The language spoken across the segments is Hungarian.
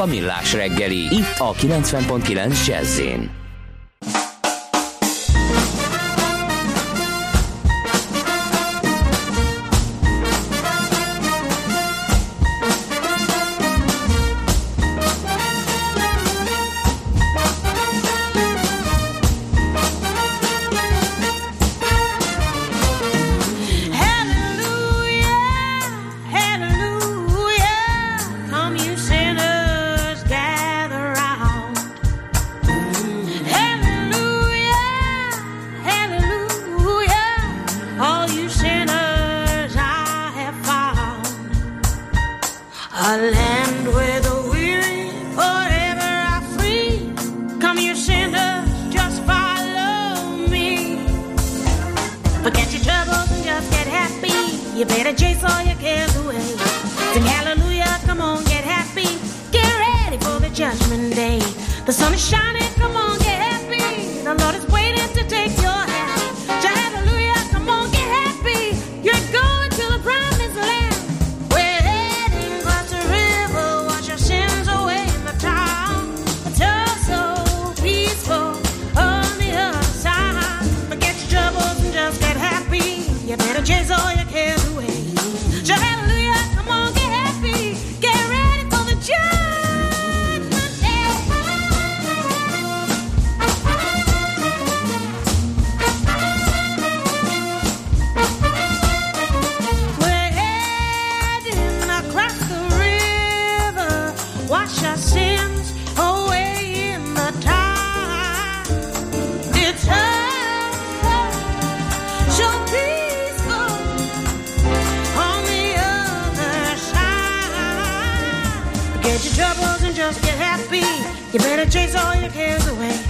a Millás reggeli, itt a 90.9 jazz Your troubles and just get happy. You better chase all your cares away.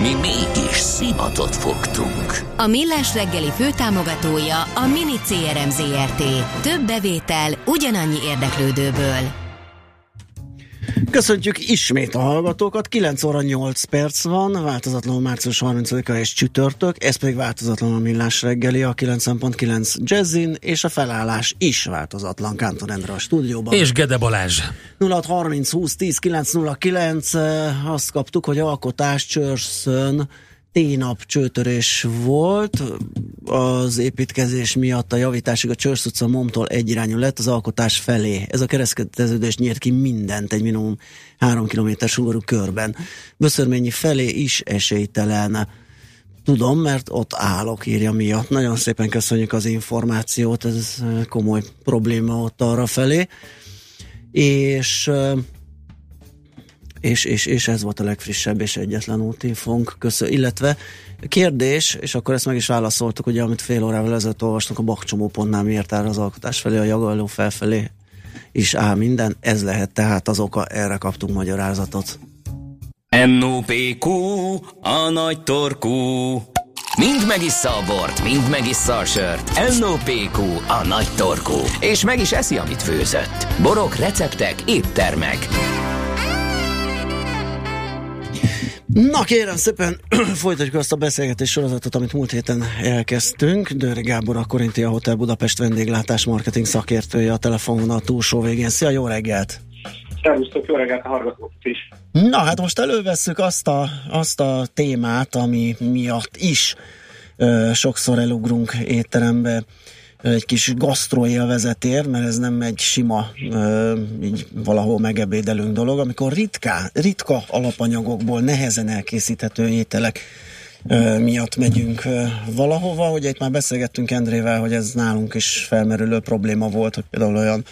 mi mégis szimatot fogtunk. A Millás reggeli főtámogatója a Mini CRM Zrt. Több bevétel ugyanannyi érdeklődőből. Köszöntjük ismét a hallgatókat, 9 óra 8 perc van, változatlanul március 30-a és csütörtök, ez pedig változatlan a millás reggeli, a 9.9 jazzin, és a felállás is változatlan, Kántor Endre a stúdióban. És Gede Balázs. 0630 20 10 909, azt kaptuk, hogy alkotás Csörszön ténap csőtörés volt, az építkezés miatt a javításig a Csörsz utca Momtól egyirányú lett az alkotás felé. Ez a kereszteződés nyílt ki mindent egy minimum három kilométer sugarú körben. Böszörményi felé is esélytelen. Tudom, mert ott állok, írja miatt. Nagyon szépen köszönjük az információt, ez komoly probléma ott arra felé. És és, és, és ez volt a legfrissebb és egyetlen útinfónk. Köszön, illetve kérdés, és akkor ezt meg is válaszoltuk, ugye, amit fél órával ezelőtt olvastunk a bakcsomópontnál, miért áll az alkotás felé, a jagalló felfelé is áll minden, ez lehet tehát az oka, erre kaptunk magyarázatot. NOPQ, a nagy torkú. Mind megissza a bort, mind megissza a sört. NOPQ, a nagy torkú. És meg is eszi, amit főzött. Borok, receptek, éttermek. Na kérem szépen, folytatjuk azt a beszélgetés sorozatot, amit múlt héten elkezdtünk. Dőri Gábor, a Korintia Hotel Budapest vendéglátás marketing szakértője a telefonon a túlsó végén. Szia, jó reggelt! Szervusztok, jó reggelt a hallgatók is. Na hát most elővesszük azt a, azt a témát, ami miatt is ö, sokszor elugrunk étterembe egy kis gasztroélvezetért, mert ez nem egy sima, így valahol megebédelünk dolog, amikor ritká, ritka alapanyagokból nehezen elkészíthető ételek miatt megyünk valahova. Ugye itt már beszélgettünk Endrével, hogy ez nálunk is felmerülő probléma volt, hogy például olyan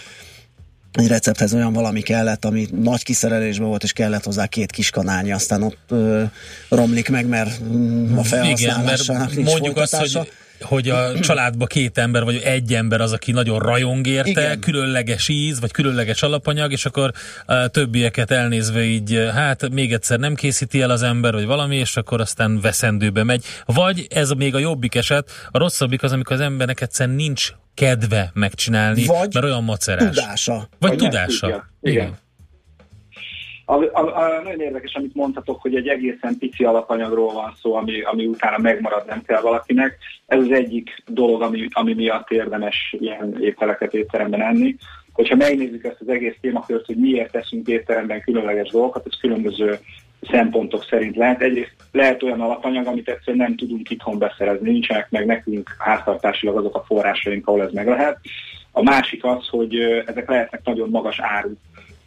egy recepthez olyan valami kellett, ami nagy kiszerelésben volt, és kellett hozzá két kis kanálnyi, aztán ott ö, romlik meg, mert mm, a felhasználásának Igen, mert mondjuk azt, hogy hogy a családba két ember, vagy egy ember az, aki nagyon rajong érte, Igen. különleges íz, vagy különleges alapanyag, és akkor a többieket elnézve így, hát még egyszer nem készíti el az ember, vagy valami, és akkor aztán veszendőbe megy. Vagy ez még a jobbik eset, a rosszabbik az, amikor az embernek egyszerűen nincs kedve megcsinálni, vagy mert olyan macerás. tudása. Vagy, vagy tudása. Igen. Igen. A, a, a, nagyon érdekes, amit mondhatok, hogy egy egészen pici alapanyagról van szó, ami, ami utána megmarad, nem kell valakinek. Ez az egyik dolog, ami, ami miatt érdemes ilyen ételeket étteremben enni. Hogyha megnézzük ezt az egész témakört, hogy miért teszünk étteremben különleges dolgokat, ez különböző szempontok szerint lehet. Egyrészt lehet olyan alapanyag, amit egyszerűen nem tudunk itthon beszerezni, nincsenek meg nekünk háztartásilag azok a forrásaink, ahol ez meg lehet. A másik az, hogy ezek lehetnek nagyon magas áru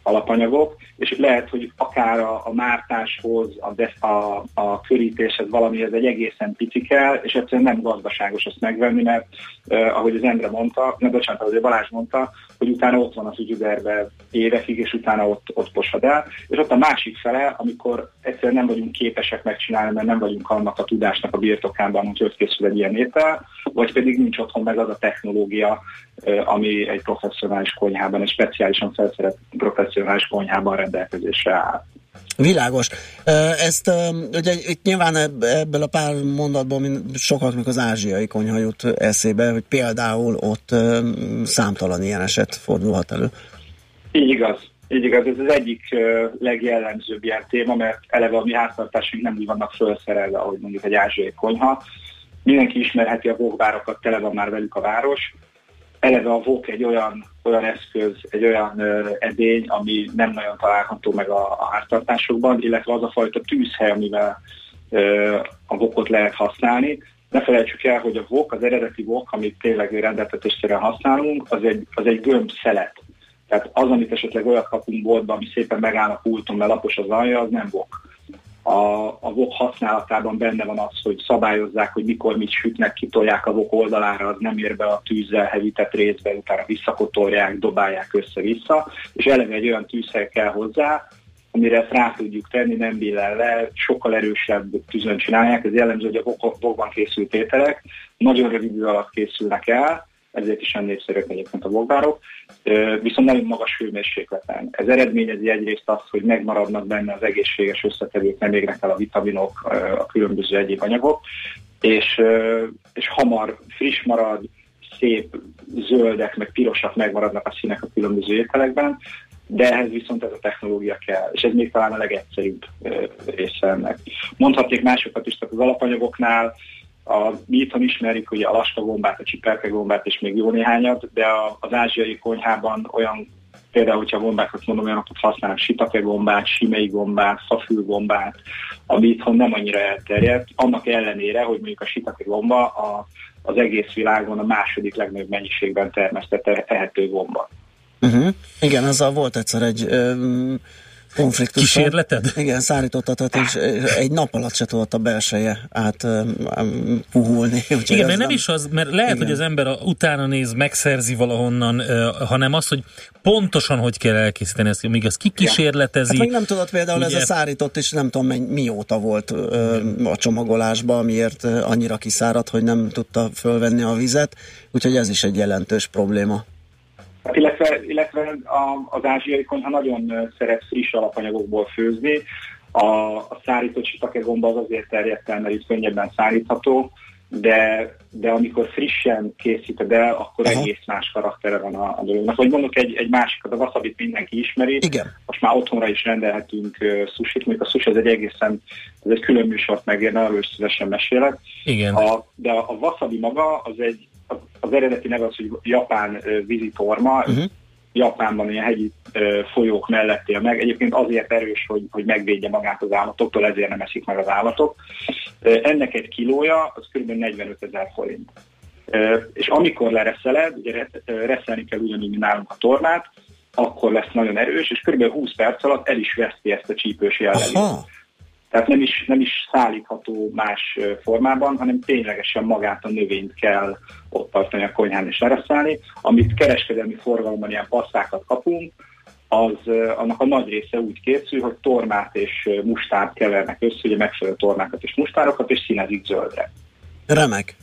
alapanyagok, és lehet, hogy akár a, a mártáshoz, a, de, a, a körítéshez valamihez egy egészen pici kell, és egyszerűen nem gazdaságos azt megvenni, mert eh, ahogy az Endre mondta, ne bocsánat, ahogy Balázs mondta, hogy utána ott van az ügyüderbe évekig, és utána ott, ott posad el. És ott a másik fele, amikor egyszerűen nem vagyunk képesek megcsinálni, mert nem vagyunk annak a tudásnak a birtokában, hogy hogy készül egy ilyen étel, vagy pedig nincs otthon meg az a technológia, ami egy professzionális konyhában, egy speciálisan felszerelt professzionális konyhában rendelkezésre áll. Világos. Ezt ugye itt nyilván ebből a pár mondatból sokaknak az ázsiai konyha jut eszébe, hogy például ott számtalan ilyen eset fordulhat elő. Így igaz. Így igaz, ez az egyik legjellemzőbb ilyen téma, mert eleve a mi háztartásunk nem úgy vannak felszerelve, ahogy mondjuk egy ázsiai konyha. Mindenki ismerheti a vokbárokat, tele van már velük a város, eleve a VOK egy olyan, olyan eszköz, egy olyan ö, edény, ami nem nagyon található meg a, a háztartásokban, illetve az a fajta tűzhely, amivel ö, a VOK-ot lehet használni. Ne felejtsük el, hogy a VOK, az eredeti VOK, amit tényleg rendeltetésre használunk, az egy, az egy gömb szelet. Tehát az, amit esetleg olyat kapunk boltban, ami szépen megáll a pulton, mert lapos az alja, az nem VOK a, a VOK használatában benne van az, hogy szabályozzák, hogy mikor mit sütnek, kitolják a VOK oldalára, az nem ér be a tűzzel hevített részbe, utána visszakotolják, dobálják össze-vissza, és eleve egy olyan tűzhely kell hozzá, amire ezt rá tudjuk tenni, nem billen le, sokkal erősebb tűzön csinálják, ez jellemző, hogy a vokban készült ételek nagyon rövid idő alatt készülnek el, ezért is nem népszerűek egyébként a vokbárok, viszont nagyon magas hőmérsékleten. Ez eredményezi egyrészt azt, hogy megmaradnak benne az egészséges összetevők, nem égnek el a vitaminok, a különböző egyéb anyagok, és, és hamar friss marad, szép zöldek, meg pirosak megmaradnak a színek a különböző ételekben, de ehhez viszont ez a technológia kell, és ez még talán a legegyszerűbb része ennek. Mondhatnék másokat is, tehát az alapanyagoknál a, mi itthon ismerjük ugye a laska gombát, a csiperke gombát és még jó néhányat, de a, az ázsiai konyhában olyan például, hogyha gombákat mondom, olyanokat használnak, sitake gombát, simei gombát, szafül gombát, ami itthon nem annyira elterjedt, annak ellenére, hogy mondjuk a sitake gomba a, az egész világon a második legnagyobb mennyiségben termesztett ehető gomba. Uh-huh. Igen, azzal volt egyszer egy um, konfliktus. Kísérleted? Igen, szállítottat, és egy nap alatt se tudott a belseje át puhulni. Igen, mert nem is az, mert lehet, igen. hogy az ember utána néz, megszerzi valahonnan, hanem az, hogy pontosan hogy kell elkészíteni ezt, míg az kikísérletezi. Hát meg nem tudod például ugye... ez a szárított, és nem tudom mennyi, mióta volt a csomagolásban, miért uh, annyira kiszáradt, hogy nem tudta fölvenni a vizet, úgyhogy ez is egy jelentős probléma. Illetve, illetve a, az ázsiai konyha nagyon szeret friss alapanyagokból főzni. A, a szárított sitake gomba az azért terjedt el, mert itt könnyebben szárítható, de, de amikor frissen készíted el, akkor Aha. egész más karaktere van a, a dolognak. Vagy mondok egy, egy másikat, a wasabit mindenki ismeri. Igen. Most már otthonra is rendelhetünk uh, sushit, mondjuk a sushi ez egy egészen, ez egy külön műsort megérne, arról is szívesen mesélek. Igen. A, de a, a wasabi maga az egy az eredeti neve az, hogy japán vízi torma, uh-huh. Japánban ilyen hegyi folyók mellett él meg. Egyébként azért erős, hogy, hogy megvédje magát az állatoktól, ezért nem eszik meg az állatok. Ennek egy kilója az kb. 45 ezer forint. És amikor lereszeled, ugye reszelni kell ugyanúgy, nálunk a tornát, akkor lesz nagyon erős, és kb. 20 perc alatt el is veszti ezt a csípős jellegét. Tehát nem is, nem is szállítható más formában, hanem ténylegesen magát a növényt kell ott tartani a konyhán és lereszelni. Amit kereskedelmi forgalomban ilyen passzákat kapunk, az annak a nagy része úgy készül, hogy tormát és mustárt kevernek össze, ugye megfelelő tormákat és mustárokat, és színezik zöldre. Remek.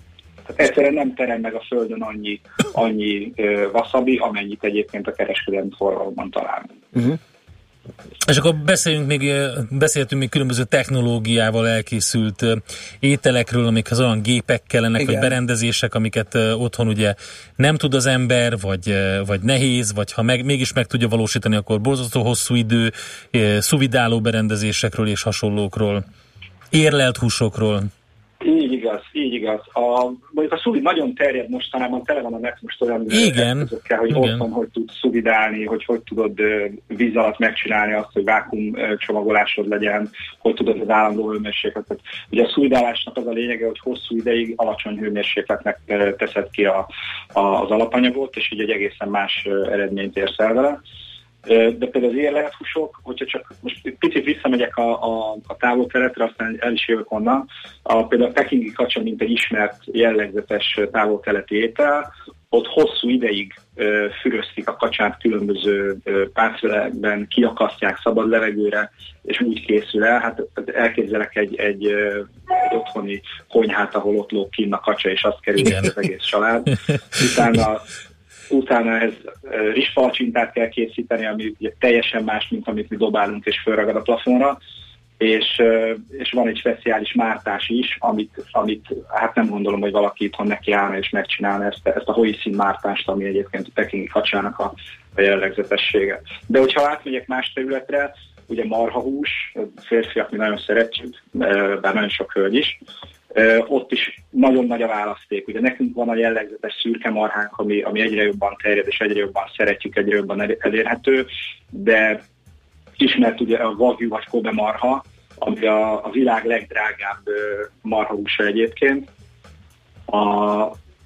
Tehát egyszerűen nem terem meg a földön annyi, annyi wasabi, amennyit egyébként a kereskedelmi forgalomban találunk. Uh-huh. És akkor beszéljünk még, beszéltünk még különböző technológiával elkészült ételekről, amikhez olyan gépek kellenek, Igen. vagy berendezések, amiket otthon ugye nem tud az ember, vagy, vagy nehéz, vagy ha meg, mégis meg tudja valósítani, akkor borzasztó hosszú idő, szuvidáló berendezésekről és hasonlókról, érlelt húsokról. Igaz, így igaz. A, mondjuk a szuvid nagyon terjed mostanában, tele van a net most olyan igen, eszközökkel, hogy igen. otthon hogy tudsz szuvidálni, hogy hogy tudod víz alatt megcsinálni azt, hogy vákum csomagolásod legyen, hogy tudod az állandó hőmérsékletet. Ugye a szuvidálásnak az a lényege, hogy hosszú ideig alacsony hőmérsékletnek teszed ki a, a, az alapanyagot, és így egy egészen más eredményt érsz el vele de például az érlelethúsok, hogyha csak most picit visszamegyek a, a, a távol-keletre, aztán el is jövök onnan, a, például a pekingi kacsa, mint egy ismert jellegzetes távol-keleti étel, ott hosszú ideig ö, füröztik a kacsát különböző páncélekben, kiakasztják szabad levegőre, és úgy készül el. Hát elképzelek egy, egy, egy otthoni konyhát, ahol ott lóg kinn a kacsa, és azt kerül az egész család. Utána utána ez rizspalacsintát kell készíteni, ami ugye teljesen más, mint amit mi dobálunk és fölragad a plafonra, és, és van egy speciális mártás is, amit, amit hát nem gondolom, hogy valaki itthon neki állna és megcsinálna ezt, ezt a hoiszín mártást, ami egyébként a pekingi kacsának a, a jellegzetessége. De hogyha átmegyek más területre, ugye marhahús, férfiak mi nagyon szeretjük, bár nagyon sok hölgy is, ott is nagyon nagy a választék. Ugye nekünk van a jellegzetes szürke marhánk, ami, ami egyre jobban terjed, és egyre jobban szeretjük, egyre jobban elérhető, de ismert ugye a vagyú vagy kobe marha, ami a, a világ legdrágább marhahúsa egyébként. A,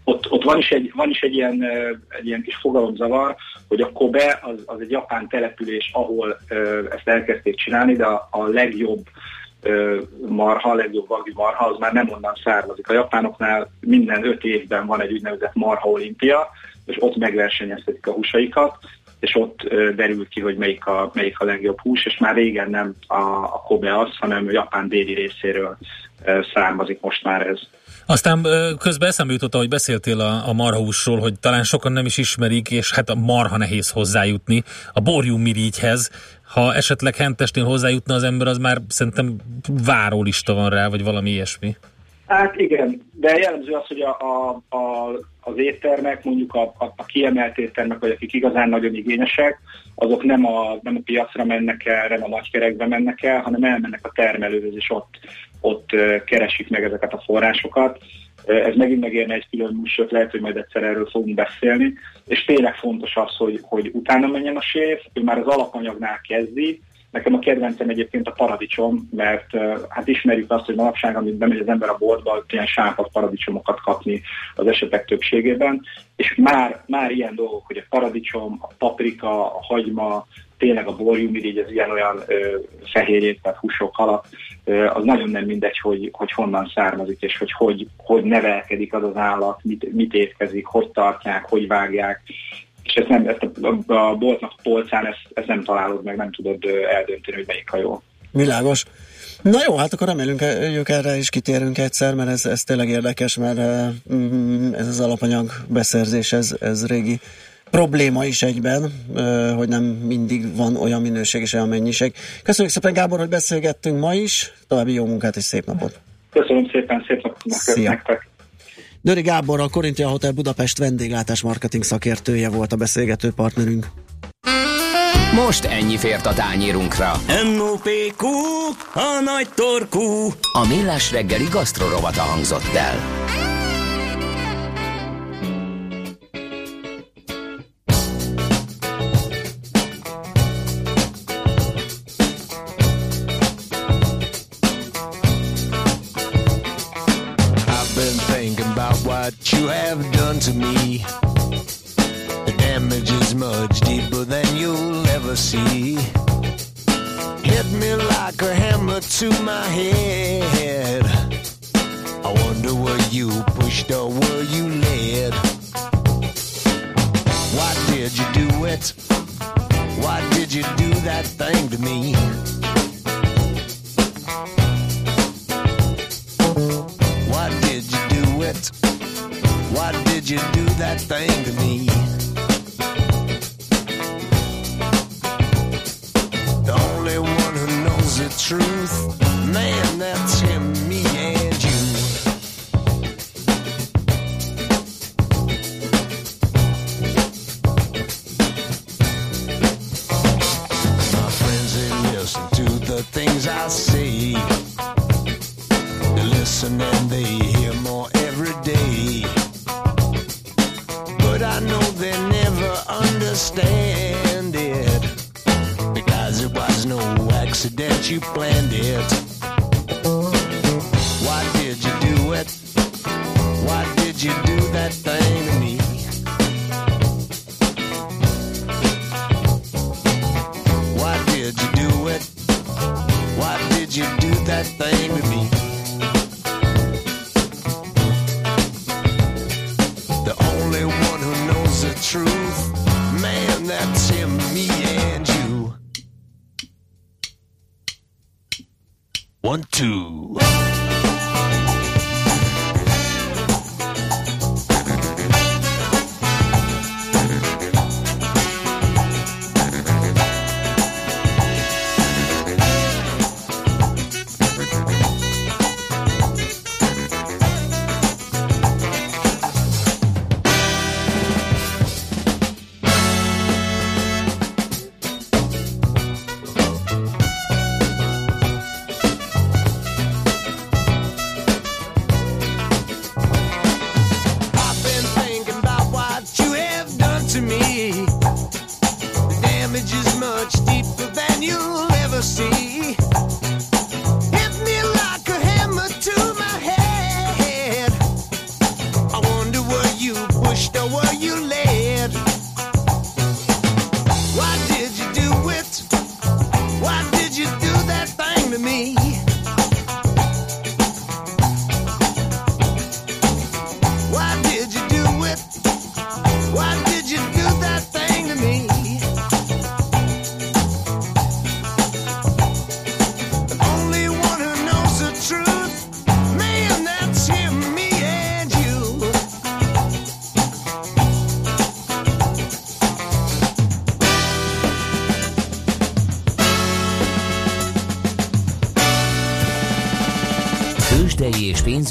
ott, ott van, is egy, van is egy ilyen, egy ilyen kis fogalomzavar, hogy a Kobe az, az egy japán település, ahol ezt elkezdték csinálni, de a, a legjobb marha, a legjobb vagű marha, az már nem onnan származik. A japánoknál minden öt évben van egy úgynevezett marha olimpia, és ott megversenyeztetik a húsaikat, és ott derül ki, hogy melyik a, melyik a legjobb hús, és már régen nem a, a Kobe az, hanem a Japán déli részéről származik most már ez. Aztán közben eszembe jutott, ahogy beszéltél a, a marhahúsról, hogy talán sokan nem is ismerik, és hát a marha nehéz hozzájutni a borjumirigyhez. Ha esetleg hentesnél hozzájutna az ember, az már szerintem várólista van rá, vagy valami ilyesmi. Hát igen, de jellemző az, hogy a, a, a, az éttermek, mondjuk a, a, a kiemelt éttermek, vagy akik igazán nagyon igényesek, azok nem a, nem a piacra mennek el, nem a nagykerekbe mennek el, hanem elmennek a termelőhöz, és ott, ott keresik meg ezeket a forrásokat. Ez megint megérne egy külön műsort, lehet, hogy majd egyszer erről fogunk beszélni, és tényleg fontos az, hogy, hogy utána menjen a séf, ő már az alapanyagnál kezdi, Nekem a kedvencem egyébként a paradicsom, mert hát ismerjük azt, hogy manapság, amit bemegy az ember a boltba, ilyen sápat paradicsomokat kapni az esetek többségében, és már, már ilyen dolgok, hogy a paradicsom, a paprika, a hagyma, tényleg a borjumirigy, ez ilyen-olyan fehérjét, tehát húsok ö, az nagyon nem mindegy, hogy, hogy honnan származik, és hogy, hogy hogy nevelkedik az az állat, mit, mit étkezik, hogy tartják, hogy vágják, és ezt nem, ezt a, a boltnak a polcán ezt, ezt nem találod meg, nem tudod eldönteni, hogy melyik a jó. Világos. Na jó, hát akkor remélünk, ők erre is kitérünk egyszer, mert ez, ez tényleg érdekes, mert mm, ez az alapanyag beszerzés, ez, ez régi probléma is egyben, hogy nem mindig van olyan minőség és olyan mennyiség. Köszönjük szépen Gábor, hogy beszélgettünk ma is, további jó munkát és szép napot! Köszönöm szépen, szép napot nektek! Döri Gábor, a Korintia Hotel Budapest vendéglátás marketing szakértője volt a beszélgető partnerünk. Most ennyi fért a tányérunkra. M.O.P.Q. A nagy torkú. A millás reggeli gasztrorovata hangzott el. You have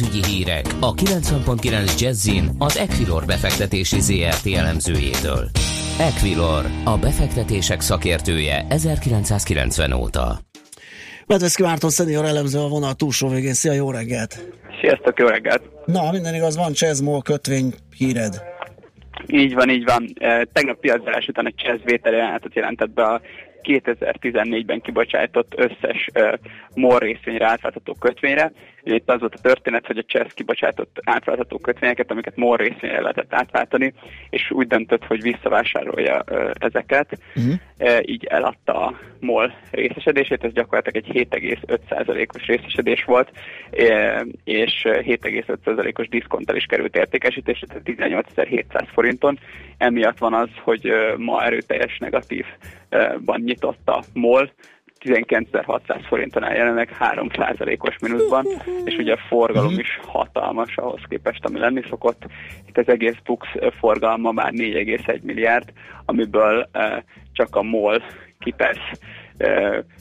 pénzügyi hírek a 90.9 Jazzin az Equilor befektetési ZRT elemzőjétől. Equilor, a befektetések szakértője 1990 óta. Medveszki Márton szenior elemző a vonal túlsó végén. Szia, jó reggelt! Sziasztok, jó reggelt! Na, minden igaz, van Csezmol kötvény híred. Így van, így van. E, Tegnap piaczárás után egy Csesz vételajánlatot jelentett be a 2014-ben kibocsájtott összes uh, MOL részvényre átváltható kötvényre. Ugye itt az volt a történet, hogy a Csesz kibocsátott átváltható kötvényeket, amiket MOL részvényre lehetett átváltani, és úgy döntött, hogy visszavásárolja uh, ezeket. Uh-huh. Uh, így eladta a MOL részesedését, ez gyakorlatilag egy 7,5%-os részesedés volt, és 7,5%-os diszkonttal is került értékesítésre, tehát 18.700 forinton. Emiatt van az, hogy ma erőteljes negatív ban nyitott a MOL, 19.600 forinton áll jelenleg 3%-os mínuszban, és ugye a forgalom is hatalmas ahhoz képest, ami lenni szokott. Itt az egész Bux forgalma már 4,1 milliárd, amiből csak a MOL kipesz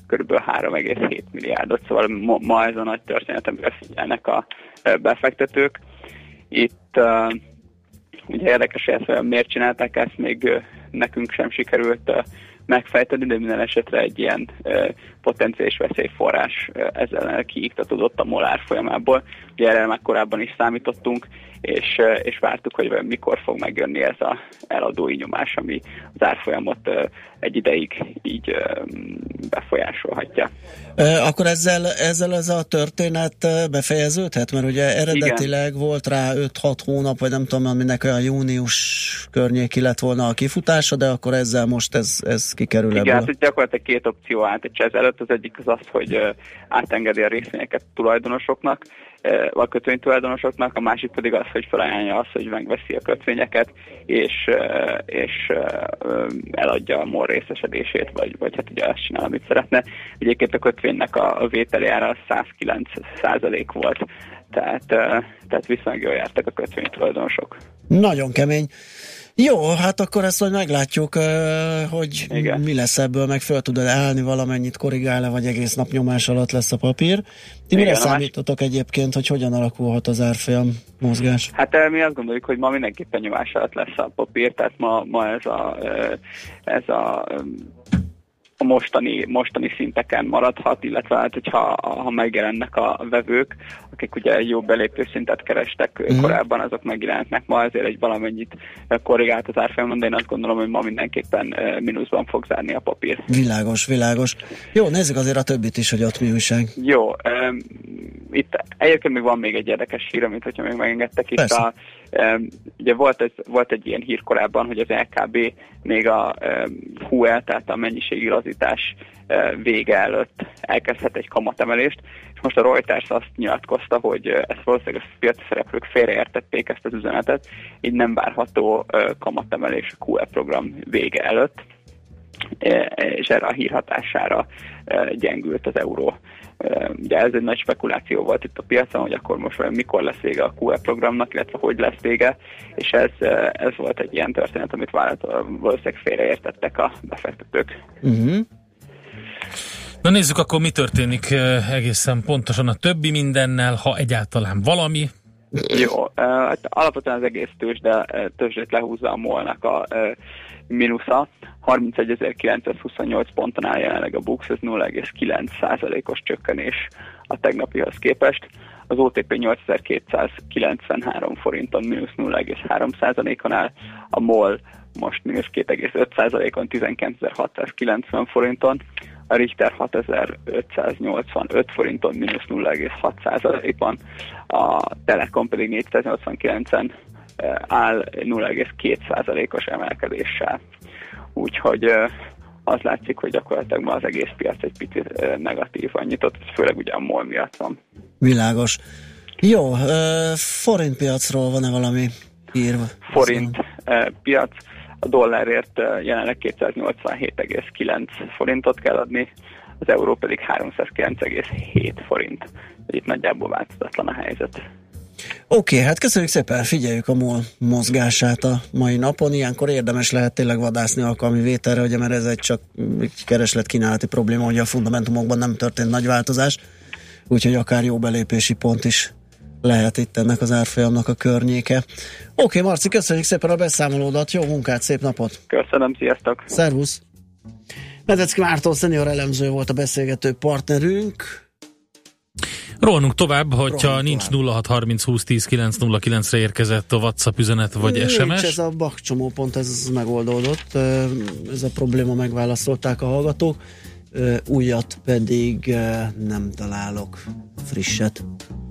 kb. 3,7 milliárdot, szóval ma, ma ez a nagy történet, amire figyelnek a befektetők. Itt ugye érdekes, hogy miért csinálták ezt, még nekünk sem sikerült megfejteni, de minden esetre egy ilyen potenciális veszélyforrás ezzel kiiktatódott a molár folyamából. Ugye erre már korábban is számítottunk, és, és vártuk, hogy mikor fog megjönni ez a eladói nyomás, ami az árfolyamot egy ideig így befolyásolhatja. Akkor ezzel, ezzel ez a történet befejeződhet? Mert ugye eredetileg Igen. volt rá 5-6 hónap, vagy nem tudom, aminek olyan június környéki lett volna a kifutása, de akkor ezzel most ez, ez kikerül Igen, ebből. hát gyakorlatilag két opció állt egy előtt. Az egyik az az, hogy átengedi a részvényeket tulajdonosoknak, vagy kötvénytulajdonosoknak, a másik pedig az, hogy felajánlja azt, hogy megveszi a kötvényeket, és, és eladja a MOL részesedését, vagy, vagy hát ugye azt csinál, amit szeretne. Egyébként a kötvénynek a, a vételjára 109 százalék volt, tehát, tehát viszonylag jól jártak a kötvénytulajdonosok. Nagyon kemény. Jó, hát akkor ezt majd meglátjuk, hogy Igen. mi lesz ebből, meg föl tud állni valamennyit, korrigál-e, vagy egész nap nyomás alatt lesz a papír. Ti mire számítotok más... egyébként, hogy hogyan alakulhat az árfolyam mozgás? Hát mi azt gondoljuk, hogy ma mindenképpen nyomás alatt lesz a papír, tehát ma, ma ez a, ez a a mostani, mostani szinteken maradhat, illetve hát, hogyha ha megjelennek a vevők, akik ugye jó belépő szintet kerestek mm. korábban, azok megjelentnek ma, ezért egy valamennyit korrigált az árfolyamon, de én azt gondolom, hogy ma mindenképpen mínuszban fog zárni a papír. Világos, világos. Jó, nézzük azért a többit is, hogy ott mi újság. Jó, um, itt egyébként még van még egy érdekes hír, amit hogyha még megengedtek itt Persze. a Ugye volt, ez, volt egy ilyen hír korábban, hogy az LKB még a HUE, tehát a mennyiségi lazítás vége előtt elkezdhet egy kamatemelést, és most a Reuters azt nyilatkozta, hogy ezt valószínűleg a piaci szereplők félreértették ezt az üzenetet, így nem várható kamatemelés a QE program vége előtt, és erre a hírhatására gyengült az euró Ugye ez egy nagy spekuláció volt itt a piacon, hogy akkor most mikor lesz vége a QE programnak, illetve hogy lesz vége, és ez, ez volt egy ilyen történet, amit valószínűleg félreértettek a befektetők. Uh-huh. Na nézzük akkor, mi történik egészen pontosan a többi mindennel, ha egyáltalán valami. Jó, hát alapvetően az egész tőzsde, tőzsdét lehúzza a molnak a mínusza. 31.928 ponton áll jelenleg a Bux, ez 0,9%-os csökkenés a tegnapihoz képest. Az OTP 8293 forinton, mínusz 0,3%-on áll, a MOL most mínusz 2,5%-on, 19.690 forinton, a Richter 6585 forinton, mínusz 0,6%-on, a Telekom pedig 489-en áll 0,2%-os emelkedéssel. Úgyhogy az látszik, hogy gyakorlatilag ma az egész piac egy picit negatívan nyitott, főleg ugye a MOL miatt van. Világos. Jó, forint piacról van-e valami írva? Forint piac, a dollárért jelenleg 287,9 forintot kell adni, az euró pedig 309,7 forint. Itt nagyjából változatlan a helyzet. Oké, okay, hát köszönjük szépen, figyeljük a MOL mozgását a mai napon. Ilyenkor érdemes lehet tényleg vadászni alkalmi vételre, ugye, mert ez egy csak egy kereslet-kínálati probléma, hogy a fundamentumokban nem történt nagy változás, úgyhogy akár jó belépési pont is lehet itt ennek az árfolyamnak a környéke. Oké, okay, Marci, köszönjük szépen a beszámolódat, jó munkát, szép napot! Köszönöm, sziasztok! Szervusz! Medecki Márton szenior elemző volt a beszélgető partnerünk. Rohanunk tovább, hogyha Rohanunk nincs 0630 20 10 909-re érkezett a WhatsApp üzenet vagy nincs, SMS. ez a bakcsomó pont, ez megoldódott. Ez a probléma megválaszolták a hallgatók. Újat pedig nem találok frisset.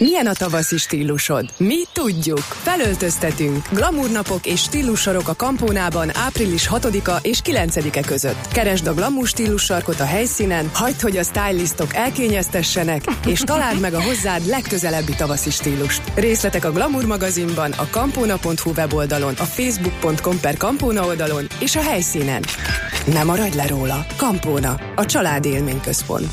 Milyen a tavaszi stílusod? Mi tudjuk. Felöltöztetünk. Glamour napok és stílussorok a Kampónában április 6-a és 9-e között. Keresd a glamour stílussarkot a helyszínen, hagyd, hogy a stylistok elkényeztessenek, és találd meg a hozzád legközelebbi tavaszi stílust. Részletek a Glamour magazinban, a kampona.hu weboldalon, a facebook.com per Kampóna oldalon és a helyszínen. Nem maradj le róla. Kampóna, a család élményközpont.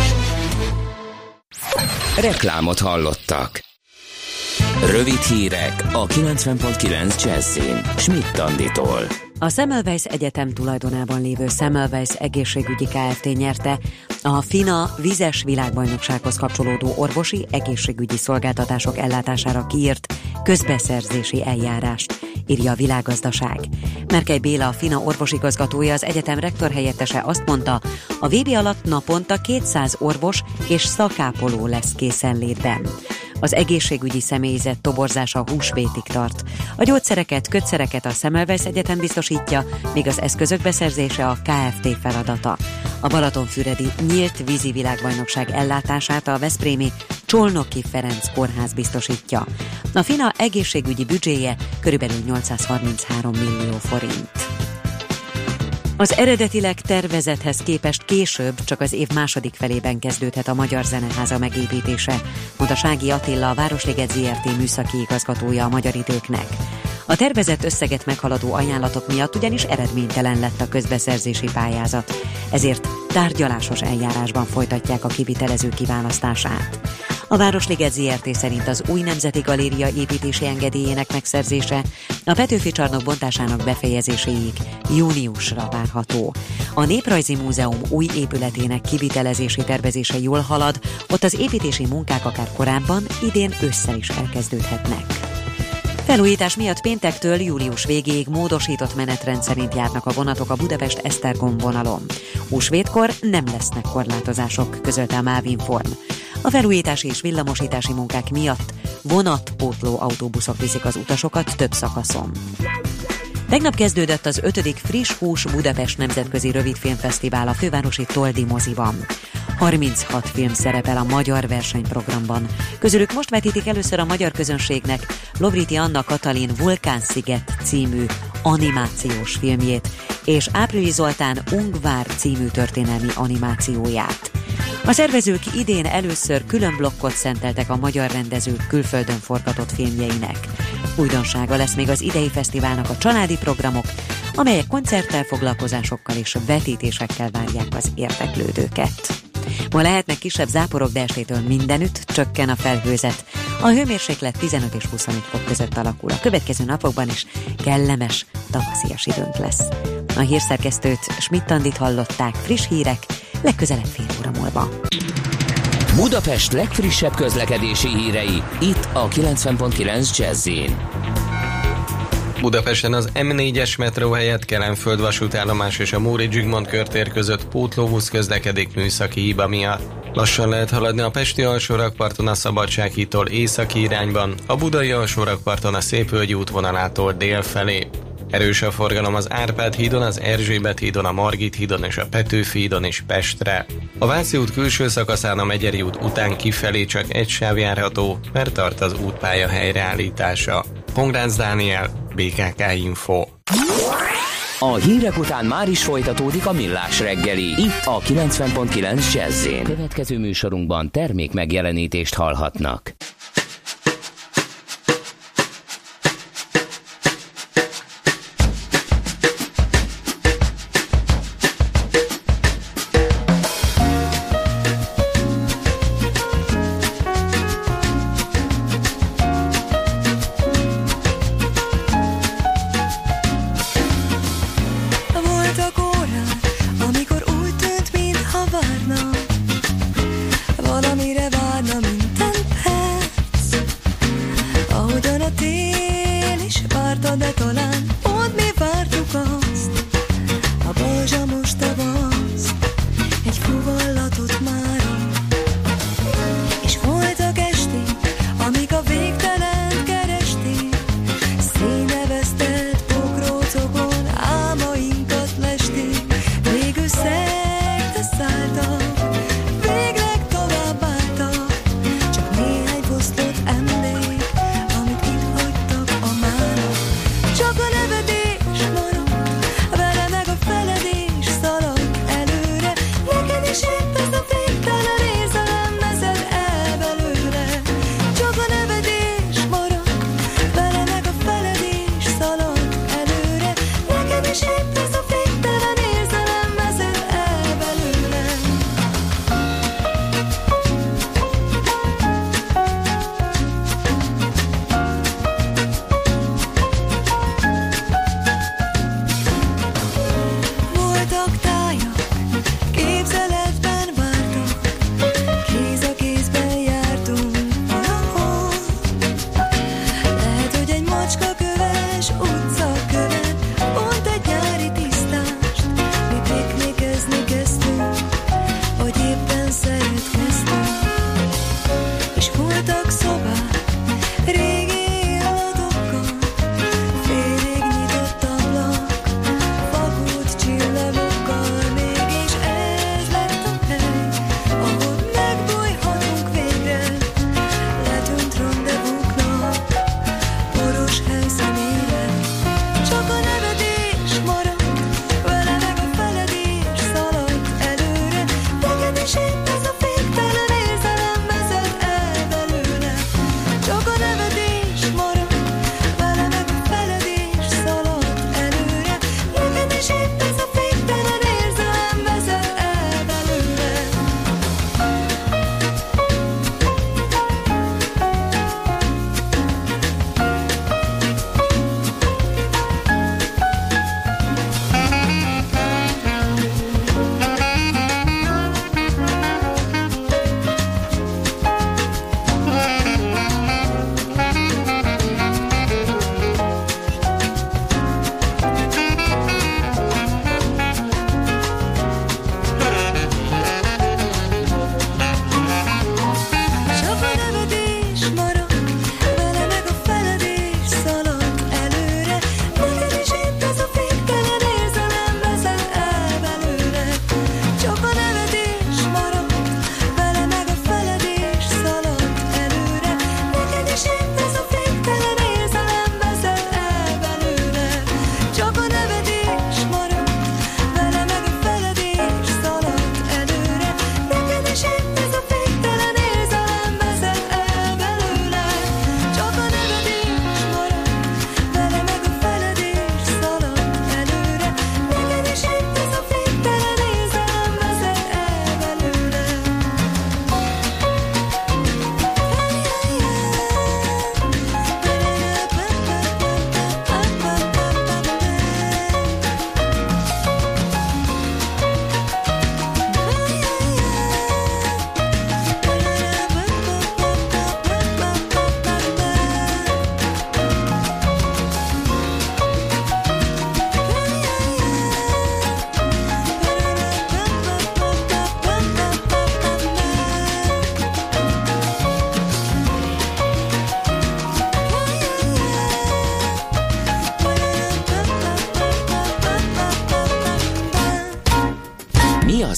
Reklámot hallottak. Rövid hírek a 90.9 Jazzin. Schmidt Anditól. A Semmelweis Egyetem tulajdonában lévő Semmelweis egészségügyi Kft. nyerte a FINA vizes világbajnoksághoz kapcsolódó orvosi egészségügyi szolgáltatások ellátására kiírt közbeszerzési eljárást, írja a világgazdaság. Merkely Béla, a FINA orvosigazgatója, az egyetem rektor helyettese azt mondta, a VB alatt naponta 200 orvos és szakápoló lesz készenlétben. Az egészségügyi személyzet toborzása húsvétig tart. A gyógyszereket, kötszereket a Semmelweis Egyetem biztosítja, míg az eszközök beszerzése a KFT feladata. A Balatonfüredi nyílt vízi világbajnokság ellátását a Veszprémi Csolnoki Ferenc kórház biztosítja. A FINA egészségügyi büdzséje körülbelül 833 millió forint. Az eredetileg tervezethez képest később, csak az év második felében kezdődhet a Magyar Zeneháza megépítése, mondta Sági Attila, a Városliget ZRT műszaki igazgatója a Magyar Időknek. A tervezett összeget meghaladó ajánlatok miatt ugyanis eredménytelen lett a közbeszerzési pályázat, ezért tárgyalásos eljárásban folytatják a kivitelező kiválasztását. A Városliget ZRT szerint az új Nemzeti Galéria építési engedélyének megszerzése a Petőfi csarnok bontásának befejezéséig júniusra várható. A Néprajzi Múzeum új épületének kivitelezési tervezése jól halad, ott az építési munkák akár korábban, idén ősszel is elkezdődhetnek. Felújítás miatt péntektől július végéig módosított menetrend szerint járnak a vonatok a Budapest-Esztergom vonalon. Húsvétkor nem lesznek korlátozások, közölte a Mávinform. A felújítási és villamosítási munkák miatt vonatpótló autóbuszok viszik az utasokat több szakaszon. Tegnap kezdődött az 5. Friss Hús Budapest Nemzetközi Rövidfilmfesztivál a fővárosi Toldi moziban. 36 film szerepel a magyar versenyprogramban. Közülük most vetítik először a magyar közönségnek Lovriti Anna Katalin Vulkánsziget című animációs filmjét, és Április Zoltán Ungvár című történelmi animációját. A szervezők idén először külön blokkot szenteltek a magyar rendezők külföldön forgatott filmjeinek. Újdonsága lesz még az idei fesztiválnak a családi programok, amelyek koncerttel, foglalkozásokkal és vetítésekkel várják az érdeklődőket. Ma lehetnek kisebb záporok, de estétől mindenütt csökken a felhőzet. A hőmérséklet 15 és 25 fok között alakul. A következő napokban is kellemes, tavaszias időnk lesz. A hírszerkesztőt Schmidt-Tandit hallották, friss hírek, legközelebb fél óra múlva. Budapest legfrissebb közlekedési hírei, itt a 90.9 jazz Budapesten az M4-es metró helyett Kelenföld vasútállomás és a Múri Zsigmond körtér között pótlóbusz közlekedik műszaki hiba miatt. Lassan lehet haladni a Pesti alsórakparton a Szabadsághitól északi irányban, a Budai alsórakparton a Szépvölgyi útvonalától dél felé. Erős a forgalom az Árpád hídon, az Erzsébet hídon, a Margit hídon és a Petőfi hídon és Pestre. A Váci út külső szakaszán a Megyeri út után kifelé csak egy sáv járható, mert tart az útpálya helyreállítása. Pongrácz Dániel, BKK Info. A hírek után már is folytatódik a millás reggeli. Itt a 90.9 jazz Következő műsorunkban termék megjelenítést hallhatnak.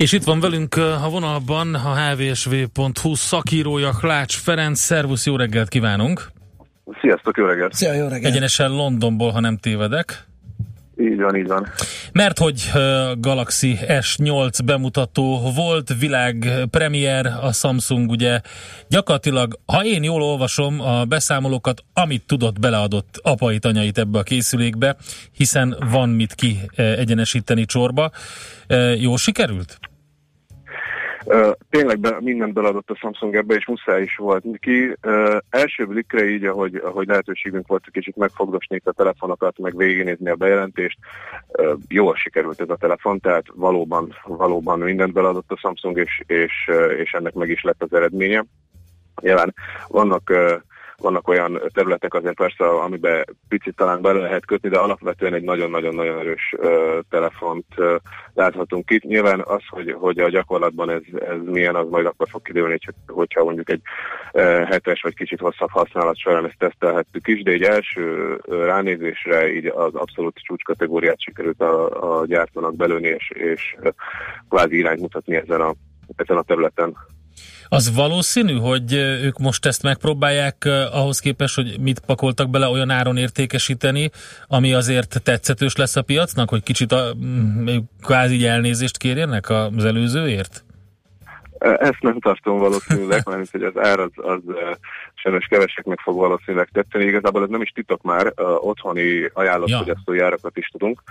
És itt van velünk a vonalban a hvsv.hu szakírója Klács Ferenc. Szervusz, jó reggelt kívánunk! Sziasztok, jó reggelt! Szia, jó reggelt! Egyenesen Londonból, ha nem tévedek. Így van, így van. Mert hogy Galaxy S8 bemutató volt, világ premier, a Samsung ugye gyakorlatilag, ha én jól olvasom a beszámolókat, amit tudott, beleadott apait, anyait ebbe a készülékbe, hiszen van mit ki egyenesíteni csorba. Jól sikerült? Tényleg be, mindent beladott a Samsung ebbe, és muszáj is volt ki. Uh, első blikre így, ahogy, ahogy lehetőségünk volt, kicsit megfogdosni a telefonokat, meg végignézni a bejelentést, jól sikerült ez a telefon, tehát valóban, valóban mindent beladott a Samsung, és, és, és ennek meg is lett az eredménye. Nyilván vannak vannak olyan területek azért persze, amiben picit talán bele lehet kötni, de alapvetően egy nagyon-nagyon-nagyon erős uh, telefont láthatunk itt. Nyilván az, hogy, hogy a gyakorlatban ez, ez milyen, az majd akkor fog kiderülni, hogyha mondjuk egy uh, hetes vagy kicsit hosszabb használat során ezt tesztelhettük is, de egy első ránézésre így az abszolút csúcskategóriát sikerült a, a gyártónak belőni, és, és kvázi irányt mutatni ezen a, ezen a területen. Az valószínű, hogy ők most ezt megpróbálják ahhoz képest, hogy mit pakoltak bele olyan áron értékesíteni, ami azért tetszetős lesz a piacnak, hogy kicsit a, kvázi elnézést kérjenek az előzőért? Ezt nem tartom valószínűleg, mert hogy az ár az, az sajnos keveseknek fog valószínűleg tetszeni. Igazából ez nem is titok már, otthoni ajánlott ja. árakat is tudunk.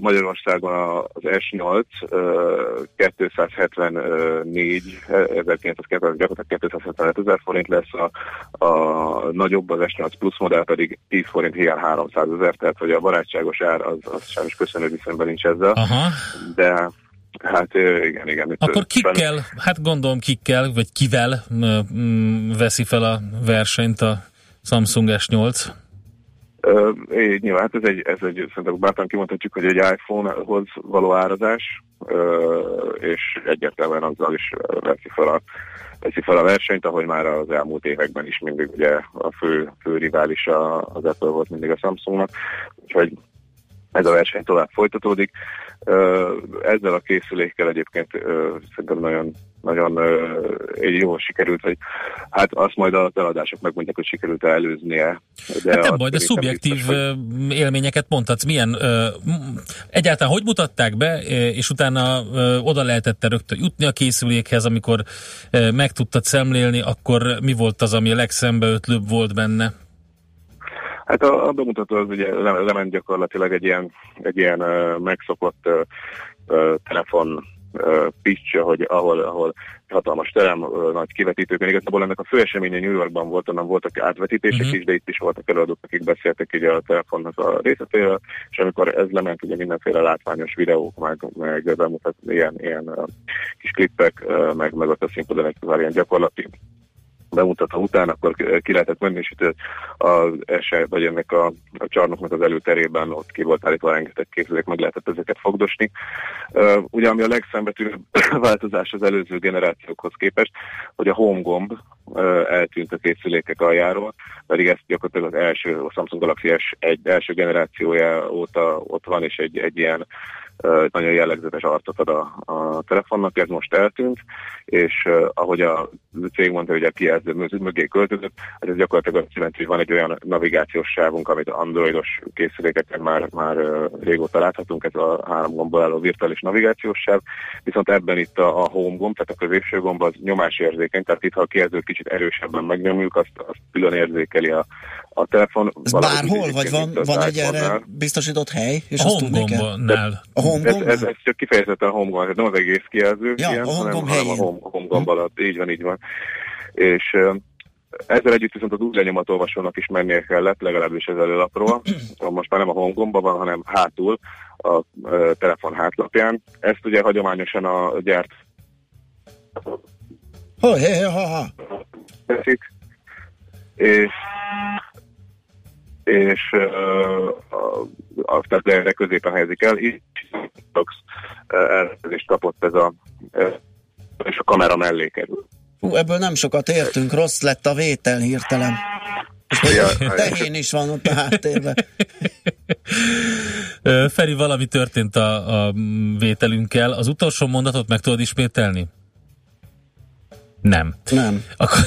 Magyarországon az S8 uh, 274 1900, gyakorlatilag 275 ezer forint lesz, a, a nagyobb az S8 Plus modell pedig 10 forint hiány 300 ezer, tehát hogy a barátságos ár az, az sajnos köszönő viszonyban nincs ezzel. Aha. De Hát igen, igen. Akkor kikkel, hát gondolom kikkel, vagy kivel veszi fel a versenyt a Samsung S8? Uh, nyilván, hát ez egy, ez egy, szerintem bátran kimondhatjuk, hogy egy iPhone-hoz való árazás, és egyértelműen azzal is veszi fel a veszi fel a versenyt, ahogy már az elmúlt években is mindig ugye a fő, fő rivális az Apple volt mindig a Samsungnak, úgyhogy ez a verseny tovább folytatódik. Ezzel a készülékkel egyébként szerintem nagyon, nagyon jól sikerült, hogy hát azt majd az eladások megmondják, hogy sikerült előznie. De hát nem baj, de szubjektív biztos, hogy... élményeket mondhatsz. Milyen, egyáltalán hogy mutatták be, és utána oda lehetett rögtön jutni a készülékhez, amikor meg tudtad szemlélni, akkor mi volt az, ami a legszembeötlőbb volt benne? Hát a, a bemutató az ugye lement gyakorlatilag egy ilyen, egy ilyen uh, megszokott uh, uh, telefon uh, pitch, hogy ahol, ahol hatalmas terem, uh, nagy kivetítők. Igazából ennek a fő eseménye New Yorkban volt, onnan voltak átvetítések uh-huh. is, de itt is voltak előadók, akik beszéltek így a telefonnak a részletéről, és amikor ez lement, ugye mindenféle látványos videók, meg, meg bemutat ilyen, ilyen uh, kis klippek, uh, meg, meg ott a színpadon egy ilyen gyakorlati bemutató után, akkor ki lehetett menni, és itt az eset, vagy ennek a, a csarnoknak az előterében ott ki volt állítva rengeteg készülék, meg lehetett ezeket fogdosni. Uh, ugye ami a legszembetűnőbb változás az előző generációkhoz képest, hogy a home gomb uh, eltűnt a készülékek aljáról, pedig ez gyakorlatilag az első, a Samsung Galaxy S1 első generációja óta ott van, és egy, egy ilyen nagyon jellegzetes arcot ad a, a telefonnak, ez most eltűnt, és uh, ahogy a cég mondta, hogy a kijelző mögé költözött, hát ez gyakorlatilag azt jelenti, hogy van egy olyan navigációs sávunk, amit androidos készülékeken már, már uh, régóta láthatunk, ez a három gombbal álló virtuális navigációs sáv, viszont ebben itt a, a home gomb, tehát a középső gomb az nyomásérzékeny, tehát itt ha a kijelző kicsit erősebben megnyomjuk, azt, azt külön érzékeli a, a telefon. Ez bárhol, vagy van, van egy erre biztosított hely? És a home gombnál. A ez, ez, ez, csak kifejezetten a home gomb, nem az egész kijelző, ja, ilyen, a hanem, hanem a home, home gomb alatt, így van, így van. És ezzel együtt viszont az új lenyomatolvasónak is mennie kellett, legalábbis ez előlapról. Most már nem a hangomban van, hanem hátul, a ö, telefon hátlapján. Ezt ugye hagyományosan a gyárt Hogy, hé, hé, ha, ha. teszik, és és uh, tehát erre középen helyezik el. Itt elhelyezést kapott ez a és a kamera mellé kerül. Hú, ebből nem sokat értünk, rossz lett a vétel hirtelen. Ja, Tehén is van ott a háttérben. Feri, valami történt a, a vételünkkel. Az utolsó mondatot meg tudod ismételni? Nem. Nem. Akkor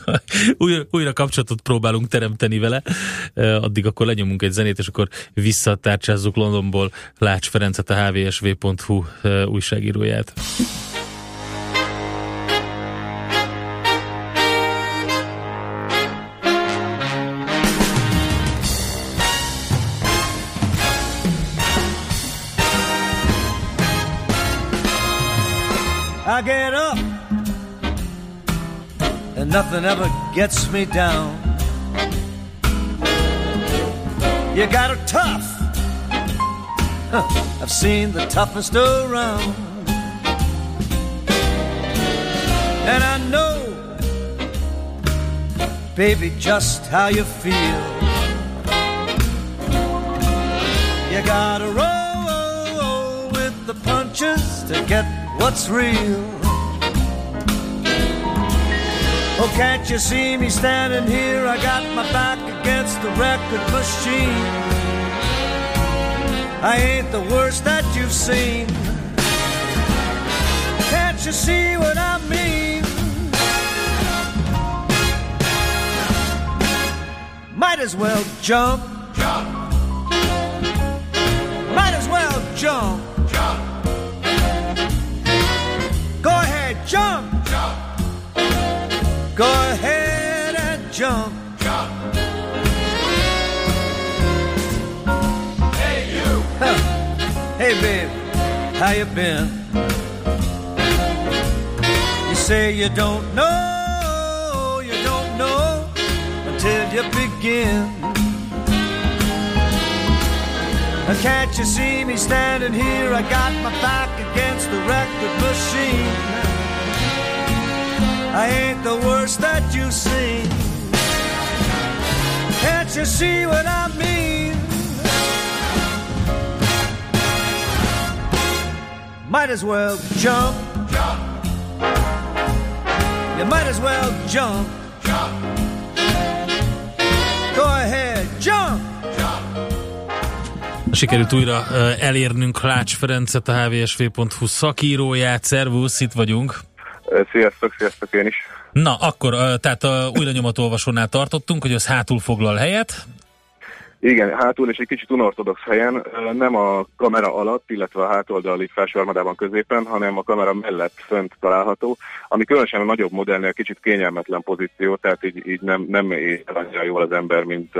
újra, újra kapcsolatot próbálunk teremteni vele, addig akkor lenyomunk egy zenét, és akkor visszatárcsázzuk Londonból Lács Ferencet, a hvsv.hu újságíróját. Nothing ever gets me down. You got her tough. Huh, I've seen the toughest around. And I know, baby, just how you feel. You gotta roll with the punches to get what's real. Oh, can't you see me standing here? I got my back against the record machine. I ain't the worst that you've seen. Can't you see what I mean? Might as well jump. Jump. Might as well jump. Jump. Go ahead, jump. Go ahead and jump. Jump. Hey you. Hey babe, how you been? You say you don't know, you don't know until you begin. Can't you see me standing here? I got my back against the record I ain't the worst that you've seen. Can't you see what I mean? Might as well jump. Jump. You might as well jump. Jump. Go ahead, jump. Sikerült újra elérnünk Lács Ferencet, a hvsv.hu szakíróját. Szervusz, itt vagyunk. Sziasztok, sziasztok én is. Na, akkor, tehát a új lenyomatolvasónál tartottunk, hogy az hátul foglal helyet. Igen, hátul és egy kicsit unortodox helyen, nem a kamera alatt, illetve a hátoldali felső armadában középen, hanem a kamera mellett fönt található, ami különösen a nagyobb modellnél kicsit kényelmetlen pozíció, tehát így, így nem, nem ér annyira jól az ember, mint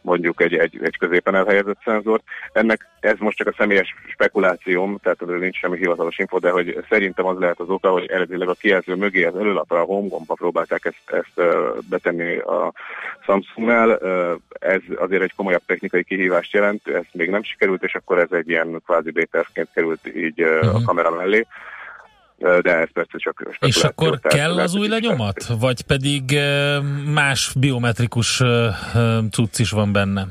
mondjuk egy, egy, egy középen elhelyezett szenzor. Ennek ez most csak a személyes spekulációm, tehát erről nincs semmi hivatalos info, de hogy szerintem az lehet az oka, hogy eredetileg a kijelző mögé az előlapra, a home gomba próbálták ezt, ezt betenni a Samsungnál. Ez azért egy komolyabb technikai kihívást jelent, ez még nem sikerült, és akkor ez egy ilyen kvázi B-tervként került így ö, a kamera mellé. De ez persze csak. És akkor kell az új lenyomat? Vagy pedig más biometrikus cucc is van benne?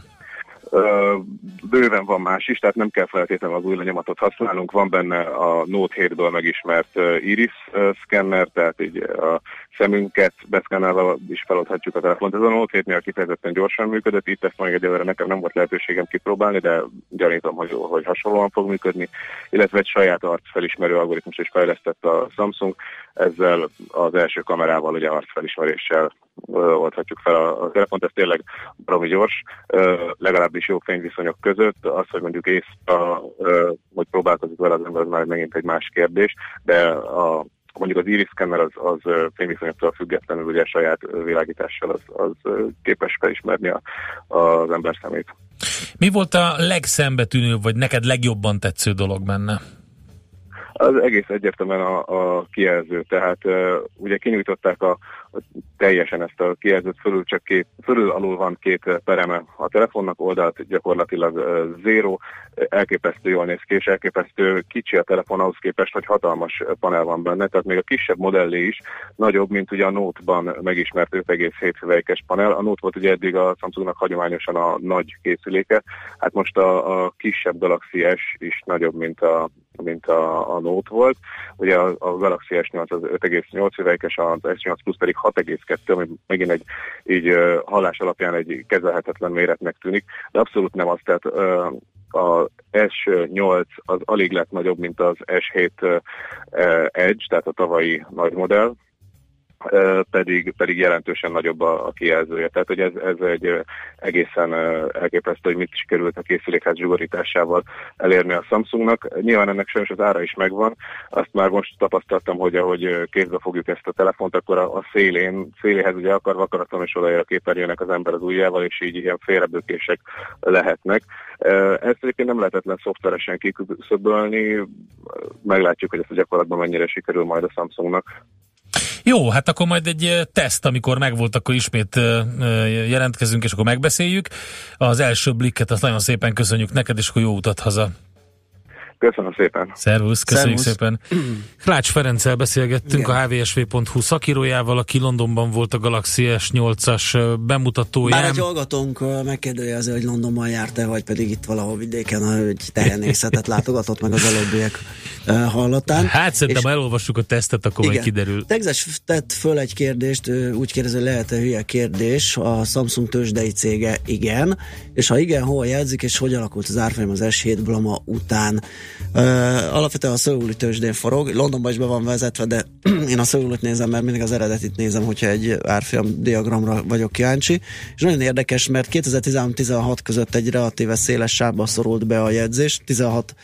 Bőven van más is, tehát nem kell feltétlenül az új lenyomatot használnunk. Van benne a Note 7-ből megismert iris szkenner, tehát így a szemünket beszkennálva is feladhatjuk a telefont. Ez a Note 7-nél kifejezetten gyorsan működött, itt ezt még egyelőre nekem nem volt lehetőségem kipróbálni, de gyanítom, hogy, hogy hasonlóan fog működni, illetve egy saját arcfelismerő algoritmus is fejlesztett a Samsung, ezzel az első kamerával ugye arcfelismeréssel oldhatjuk fel a, telefont, ez tényleg baromi gyors, legalábbis jó fényviszonyok között. Az, hogy mondjuk észre, hogy próbálkozik vele az ember, már megint egy más kérdés, de a mondjuk az iris scanner az, az fényviszonyoktól függetlenül ugye saját világítással az, az képes felismerni a, az ember szemét. Mi volt a legszembetűnőbb, vagy neked legjobban tetsző dolog benne? Az egész egyértelműen a, a kijelző, tehát ugye kinyújtották a, teljesen ezt a kijelzőt, fölül csak két, fölül alul van két pereme a telefonnak, oldalt gyakorlatilag zéro, elképesztő jól néz ki, és elképesztő kicsi a telefon ahhoz képest, hogy hatalmas panel van benne, tehát még a kisebb modellé is nagyobb, mint ugye a Note-ban megismert 5,7 hüvelykes panel. A Note volt ugye eddig a Samsungnak hagyományosan a nagy készüléke, hát most a, a kisebb Galaxy S is nagyobb, mint a mint a, a Note volt. Ugye a, a Galaxy S8 az 5,8 hüvelykes, az S8 Plus pedig 6,2, ami megint egy így uh, hallás alapján egy kezelhetetlen méretnek tűnik, de abszolút nem az, tehát uh, a S8 az alig lett nagyobb, mint az S7 uh, Edge, tehát a tavalyi nagy modell, pedig, pedig jelentősen nagyobb a, a kijelzője. Tehát, hogy ez, ez egy egészen elképesztő, hogy mit sikerült a készülékház zsugorításával elérni a Samsungnak. Nyilván ennek sajnos az ára is megvan. Azt már most tapasztaltam, hogy ahogy kézbe fogjuk ezt a telefont, akkor a, a szélén, széléhez ugye akar vakaraton és odaér a képernyőnek az ember az ujjával, és így ilyen félrebőkések lehetnek. Ezt egyébként nem lehetetlen szoftveresen kiküszöbölni. Meglátjuk, hogy ezt a gyakorlatban mennyire sikerül majd a Samsungnak. Jó, hát akkor majd egy teszt, amikor megvolt, akkor ismét jelentkezünk, és akkor megbeszéljük. Az első blikket azt nagyon szépen köszönjük neked, és akkor jó utat haza. Köszönöm szépen. Szervusz, köszönjük Szervusz. szépen. Klács Ferenccel beszélgettünk Igen. a hvsv.hu szakírójával, aki Londonban volt a Galaxy S8-as bemutatóján. Bár egy hallgatónk megkérdőjelezi, hogy Londonban járt-e, vagy pedig itt valahol vidéken, hogy tehenészetet látogatott meg az előbbiek hallatán. Hát szerintem, ha elolvassuk a tesztet, akkor Igen. majd kiderül. Texas tett föl egy kérdést, úgy kérdezi, lehet-e hülye kérdés, a Samsung tőzsdei cége igen, és ha igen, hol jelzik, és hogy alakult az árfolyam az S7 blama után. Alapvetően a szöuli tőzsdén forog, Londonban is be van vezetve, de én a szöulit nézem, mert mindig az eredetit nézem, hogyha egy árfolyam diagramra vagyok kíváncsi. És nagyon érdekes, mert 2013-16 között egy relatíve széles sávba szorult be a jegyzés, 16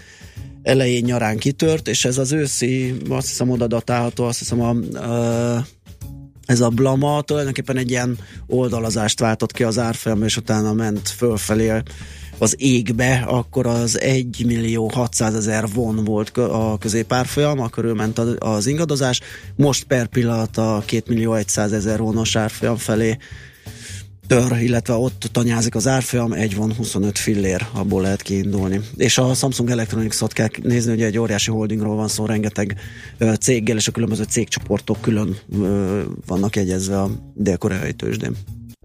elején nyarán kitört, és ez az őszi, azt hiszem oda datálható, azt hiszem a ez a blama tulajdonképpen egy ilyen oldalazást váltott ki az árfolyam, és utána ment fölfelé az égbe, akkor az 1 millió 600 ezer von volt a középárfolyam, akkor ő ment az ingadozás, most per pillanat a 2 millió 100 ezer vonos árfolyam felé tör, illetve ott tanyázik az árfolyam, egy van 25 fillér, abból lehet kiindulni. És a Samsung Electronics-ot kell nézni, hogy egy óriási holdingról van szó, rengeteg céggel, és a különböző cégcsoportok külön vannak jegyezve a dél-koreai tőzsdén.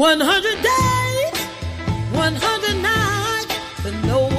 100 days, 100 nights, but no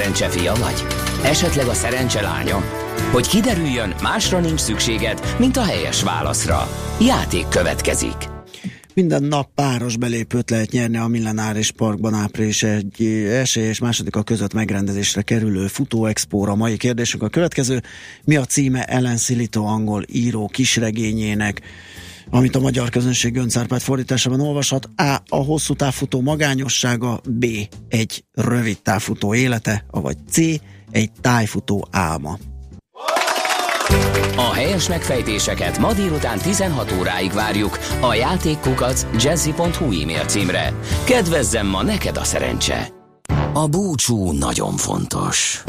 szerencse fia vagy? Esetleg a szerencse lánya? Hogy kiderüljön, másra nincs szükséged, mint a helyes válaszra. Játék következik. Minden nap páros belépőt lehet nyerni a Millenáris Parkban április egy első és másodika között megrendezésre kerülő futóexpóra. Mai kérdésünk a következő. Mi a címe Ellen Silito angol író kisregényének? Amit a magyar közönség Göncárpát fordításában olvashat. A. A hosszú távfutó magányossága, B. Egy rövid távfutó élete, vagy C. Egy tájfutó álma. A helyes megfejtéseket ma délután 16 óráig várjuk a játékkukac jazzy.hu e-mail címre. Kedvezzem ma neked a szerencse! A búcsú nagyon fontos.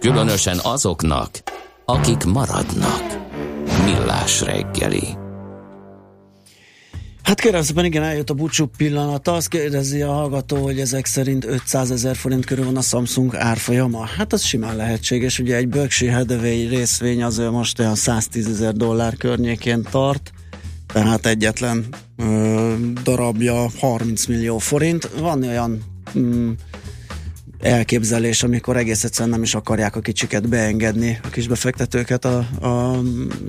Különösen azoknak, akik maradnak. Millás reggeli. Hát kérem szépen, igen, eljött a búcsú pillanata. Azt kérdezi a hallgató, hogy ezek szerint 500 ezer forint körül van a Samsung árfolyama. Hát az simán lehetséges. Ugye egy Berkshire Hathaway részvény az most olyan 110 ezer dollár környékén tart, tehát egyetlen ö, darabja 30 millió forint. Van olyan mm, elképzelés, amikor egész egyszerűen nem is akarják a kicsiket beengedni, a kis befektetőket a, a,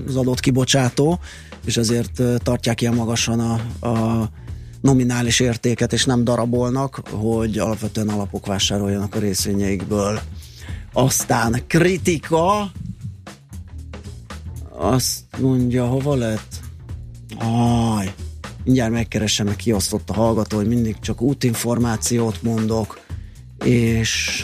az adott kibocsátó, és ezért tartják ilyen magasan a, a nominális értéket, és nem darabolnak, hogy alapvetően alapok vásároljanak a részvényeikből. Aztán kritika, azt mondja, hova lett? Aj, mindjárt megkeresem, meg kiosztott a hallgató, hogy mindig csak útinformációt mondok, és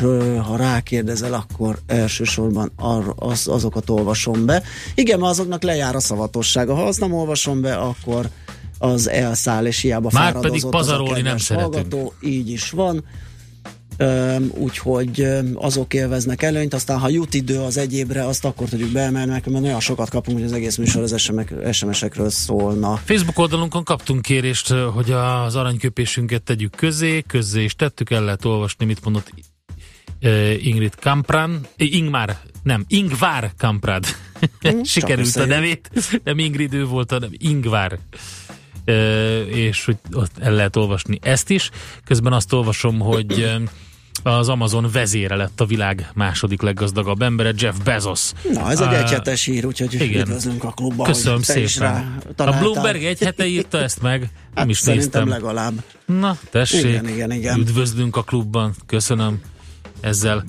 ha rákérdezel, akkor elsősorban ar, az, azokat olvasom be. Igen, mert azoknak lejár a szavatossága. Ha azt nem olvasom be, akkor az elszáll, és hiába Már pedig az pazarolni nem szeretünk. hallgató, így is van. Úgyhogy azok élveznek előnyt, aztán ha jut idő az egyébre, azt akkor tudjuk beemelni, mert olyan sokat kapunk, hogy az egész műsor az SMS-ekről szólna. Facebook oldalunkon kaptunk kérést, hogy az aranyköpésünket tegyük közé, közé is tettük, el lehet olvasni, mit mondott Ingrid Kampran, eh, Ingmar, nem, Ingvár Kamprad. Sikerült a nevét, nem Ingrid ő volt, hanem Ingvár. Eh, és hogy ott el lehet olvasni ezt is. Közben azt olvasom, hogy az Amazon vezére lett a világ második leggazdagabb embere, Jeff Bezos. Na, ez egy Ah, egyhetes hír, úgyhogy igen. üdvözlünk a klubba. Köszönöm is szépen. A. Bloomberg egy hete írta ezt meg, nem Hát is szerintem néztem. legalább. Na, tessék. Igen, igen, igen. Üdvözlünk a klubban, köszönöm. Ezzel,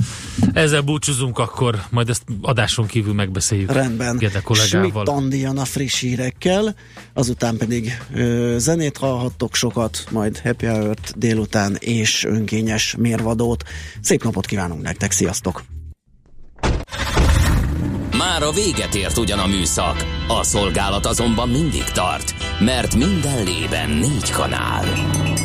ezzel búcsúzunk akkor, majd ezt adáson kívül megbeszéljük. Rendben. Gede Schmidt kollégával. Jön a friss hírekkel, azután pedig ö, zenét hallhattok sokat, majd happy hour délután és önkényes mérvadót. Szép napot kívánunk nektek, sziasztok! Már a véget ért ugyan a műszak, a szolgálat azonban mindig tart, mert minden lében négy kanál.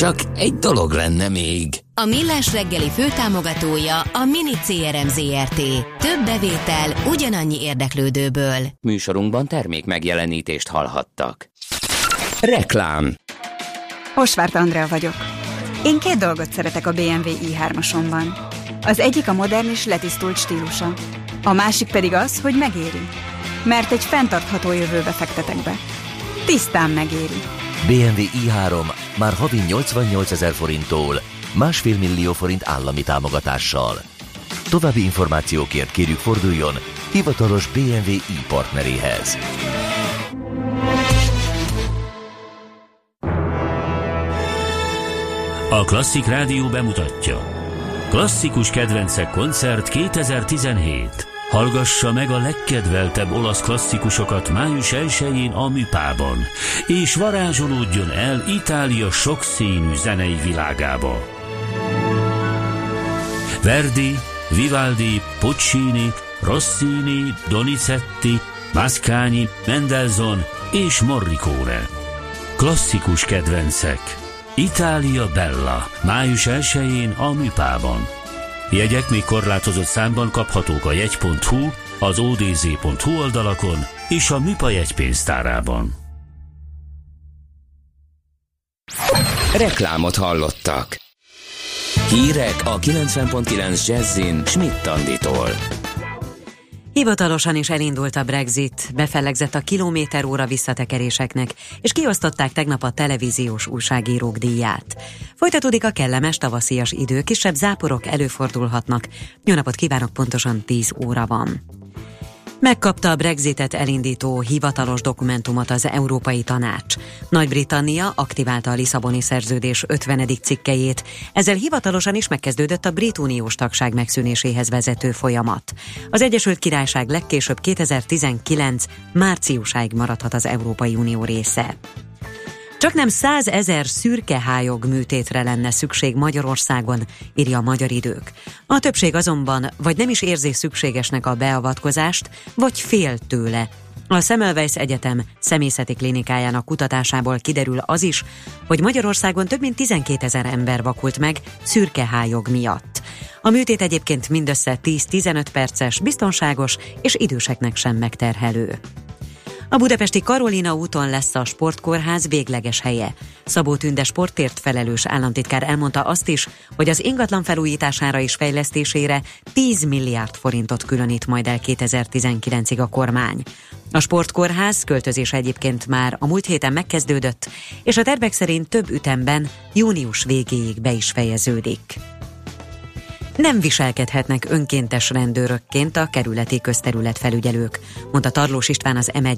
Csak egy dolog lenne még. A Millás reggeli főtámogatója a Mini CRM Zrt. Több bevétel ugyanannyi érdeklődőből. Műsorunkban termék megjelenítést hallhattak. Reklám. Osvárt Andrea vagyok. Én két dolgot szeretek a BMW i3-asomban. Az egyik a modern és letisztult stílusa. A másik pedig az, hogy megéri. Mert egy fenntartható jövőbe fektetek be. Tisztán megéri. BMW i3 már havi 88 ezer forinttól, másfél millió forint állami támogatással. További információkért kérjük forduljon hivatalos BMW i partneréhez. A Klasszik Rádió bemutatja. Klasszikus kedvencek koncert 2017. Hallgassa meg a legkedveltebb olasz klasszikusokat május 1-én a Műpában, és varázsolódjon el Itália sokszínű zenei világába. Verdi, Vivaldi, Puccini, Rossini, Donizetti, Mascagni, Mendelssohn és Morricone. Klasszikus kedvencek. Itália Bella, május 1-én a Műpában. Jegyek még korlátozott számban kaphatók a jegy.hu, az odz.hu oldalakon és a Műpa jegypénztárában. Reklámot hallottak. Hírek a 90.9 Jazzin Schmidt Anditól. Hivatalosan is elindult a Brexit, befellegzett a kilométer óra visszatekeréseknek, és kiosztották tegnap a televíziós újságírók díját. Folytatódik a kellemes tavaszias idő, kisebb záporok előfordulhatnak. Jó napot kívánok, pontosan 10 óra van. Megkapta a Brexitet elindító hivatalos dokumentumot az Európai Tanács. Nagy-Britannia aktiválta a Lisszaboni szerződés 50. cikkejét, ezzel hivatalosan is megkezdődött a brit uniós tagság megszűnéséhez vezető folyamat. Az Egyesült Királyság legkésőbb 2019 márciusáig maradhat az Európai Unió része. Csak nem százezer szürkehályog műtétre lenne szükség Magyarországon, írja a Magyar Idők. A többség azonban vagy nem is érzi szükségesnek a beavatkozást, vagy fél tőle. A Semmelweis Egyetem személyzeti klinikájának kutatásából kiderül az is, hogy Magyarországon több mint 12 ezer ember vakult meg szürkehályog miatt. A műtét egyébként mindössze 10-15 perces, biztonságos és időseknek sem megterhelő. A budapesti Karolina úton lesz a sportkórház végleges helye. Szabó Tünde sportért felelős államtitkár elmondta azt is, hogy az ingatlan felújítására és fejlesztésére 10 milliárd forintot különít majd el 2019-ig a kormány. A sportkórház költözés egyébként már a múlt héten megkezdődött, és a tervek szerint több ütemben június végéig be is fejeződik nem viselkedhetnek önkéntes rendőrökként a kerületi közterület felügyelők, mondta Tarlós István az m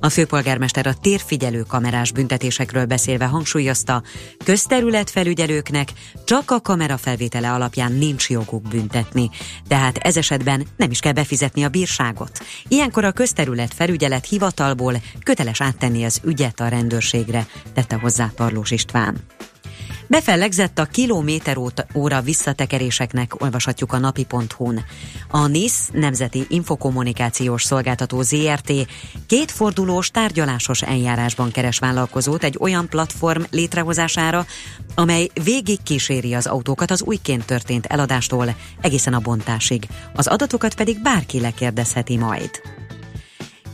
A főpolgármester a térfigyelő kamerás büntetésekről beszélve hangsúlyozta, közterület felügyelőknek csak a kamera felvétele alapján nincs joguk büntetni, tehát ez esetben nem is kell befizetni a bírságot. Ilyenkor a közterület felügyelet hivatalból köteles áttenni az ügyet a rendőrségre, tette hozzá Tarlós István. Befellegzett a kilométer óra visszatekeréseknek, olvashatjuk a napi.hu-n. A NISZ, Nemzeti Infokommunikációs Szolgáltató ZRT kétfordulós tárgyalásos eljárásban keres vállalkozót egy olyan platform létrehozására, amely végig kíséri az autókat az újként történt eladástól egészen a bontásig. Az adatokat pedig bárki lekérdezheti majd.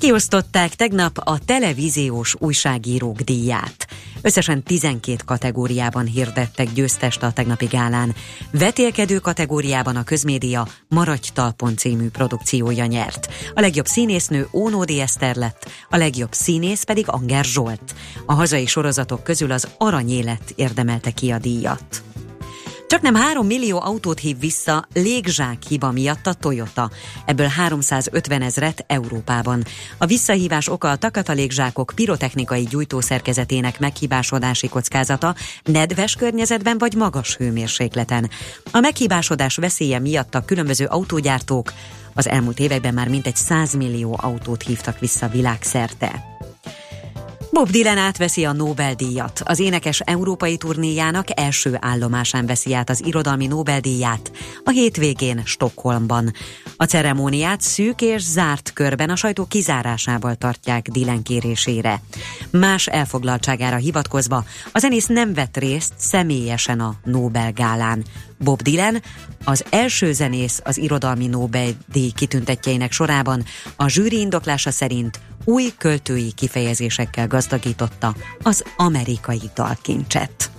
Kiosztották tegnap a televíziós újságírók díját. Összesen 12 kategóriában hirdettek győztest a tegnapi gálán. Vetélkedő kategóriában a közmédia Maradj Talpon című produkciója nyert. A legjobb színésznő Ónódi Eszter lett, a legjobb színész pedig Anger Zsolt. A hazai sorozatok közül az Aranyélet érdemelte ki a díjat. Csak nem 3 millió autót hív vissza légzsák hiba miatt a Toyota, ebből 350 ezret Európában. A visszahívás oka a takata pirotechnikai gyújtószerkezetének meghibásodási kockázata nedves környezetben vagy magas hőmérsékleten. A meghibásodás veszélye miatt a különböző autógyártók az elmúlt években már mintegy 100 millió autót hívtak vissza világszerte. Bob Dylan átveszi a Nobel-díjat. Az énekes európai turnéjának első állomásán veszi át az irodalmi Nobel-díját a hétvégén Stockholmban. A ceremóniát szűk és zárt körben a sajtó kizárásával tartják Dylan kérésére. Más elfoglaltságára hivatkozva a zenész nem vett részt személyesen a Nobel-gálán. Bob Dylan az első zenész az irodalmi Nobel-díj kitüntetjeinek sorában a zsűri indoklása szerint új költői kifejezésekkel gazdagította az amerikai dalkincset.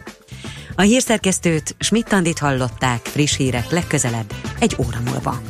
A hírszerkesztőt Schmidt-Tandit hallották friss hírek legközelebb egy óra múlva.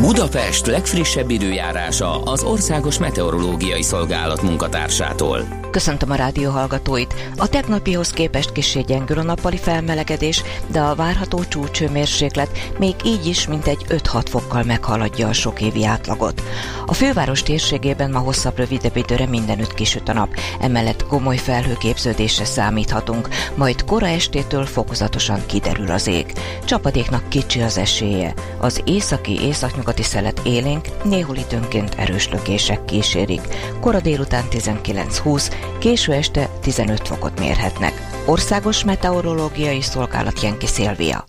Budapest legfrissebb időjárása az Országos Meteorológiai Szolgálat munkatársától. Köszöntöm a rádió hallgatóit. A tegnapihoz képest kissé gyengül a nappali felmelegedés, de a várható csúcsőmérséklet még így is mintegy 5-6 fokkal meghaladja a sok évi átlagot. A főváros térségében ma hosszabb, rövidebb időre mindenütt kisüt a nap, emellett komoly felhőképződésre számíthatunk, majd kora estétől fokozatosan kiderül az ég. Csapadéknak kicsi az esélye. Az északi északnyugati szelet élénk, néhol időnként erős lökések kísérik. Kora délután 19-20, késő este 15 fokot mérhetnek. Országos Meteorológiai Szolgálat Jenki Szilvia.